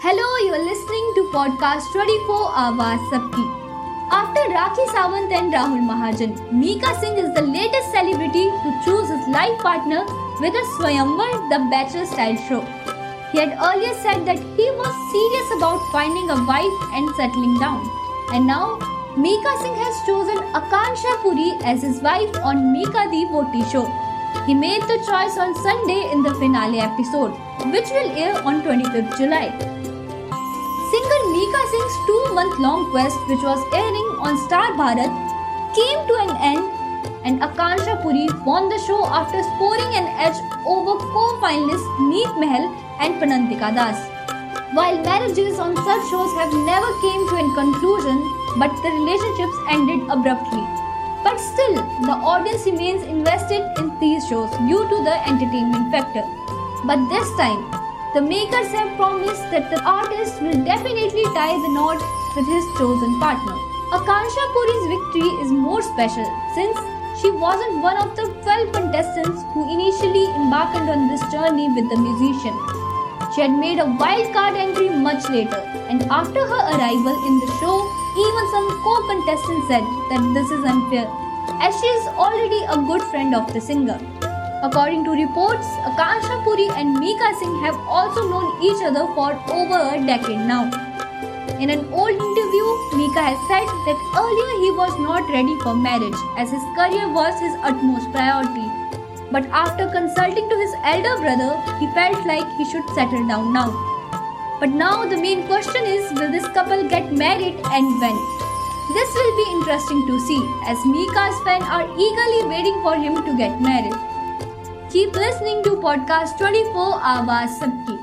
Hello, you are listening to podcast 24 Awaaz Sabki. After Rakhi Sawant and Rahul Mahajan, Mika Singh is the latest celebrity to choose his life partner with a Swayamvar The Bachelor style show. He had earlier said that he was serious about finding a wife and settling down. And now, Mika Singh has chosen Akanksha Puri as his wife on Mika Di Vohti show. He made the choice on Sunday in the finale episode, which will air on 25th July. Mika Singh's two month long quest, which was airing on Star Bharat, came to an end and Akanksha Puri won the show after scoring an edge over co finalists Neet Mahal and Prantika Das. While marriages on such shows have never came to a conclusion, but the relationships ended abruptly. But still, the audience remains invested in these shows due to the entertainment factor. But this time, the makers have promised that the artist will definitely tie the knot with his chosen partner. Akanksha Puri's victory is more special since she wasn't one of the 12 contestants who initially embarked on this journey with the musician. She had made a wild card entry much later, and after her arrival in the show, even some co contestants said that this is unfair, as she is already a good friend of the singer. According to reports, Akanksha Puri and Mika Singh have also known each other for over a decade now. In an old interview, Mika has said that earlier he was not ready for marriage as his career was his utmost priority. But after consulting to his elder brother, he felt like he should settle down now. But now the main question is will this couple get married and when? This will be interesting to see as Mika's fans are eagerly waiting for him to get married. Keep listening to podcast 24 Awaaz Sabki.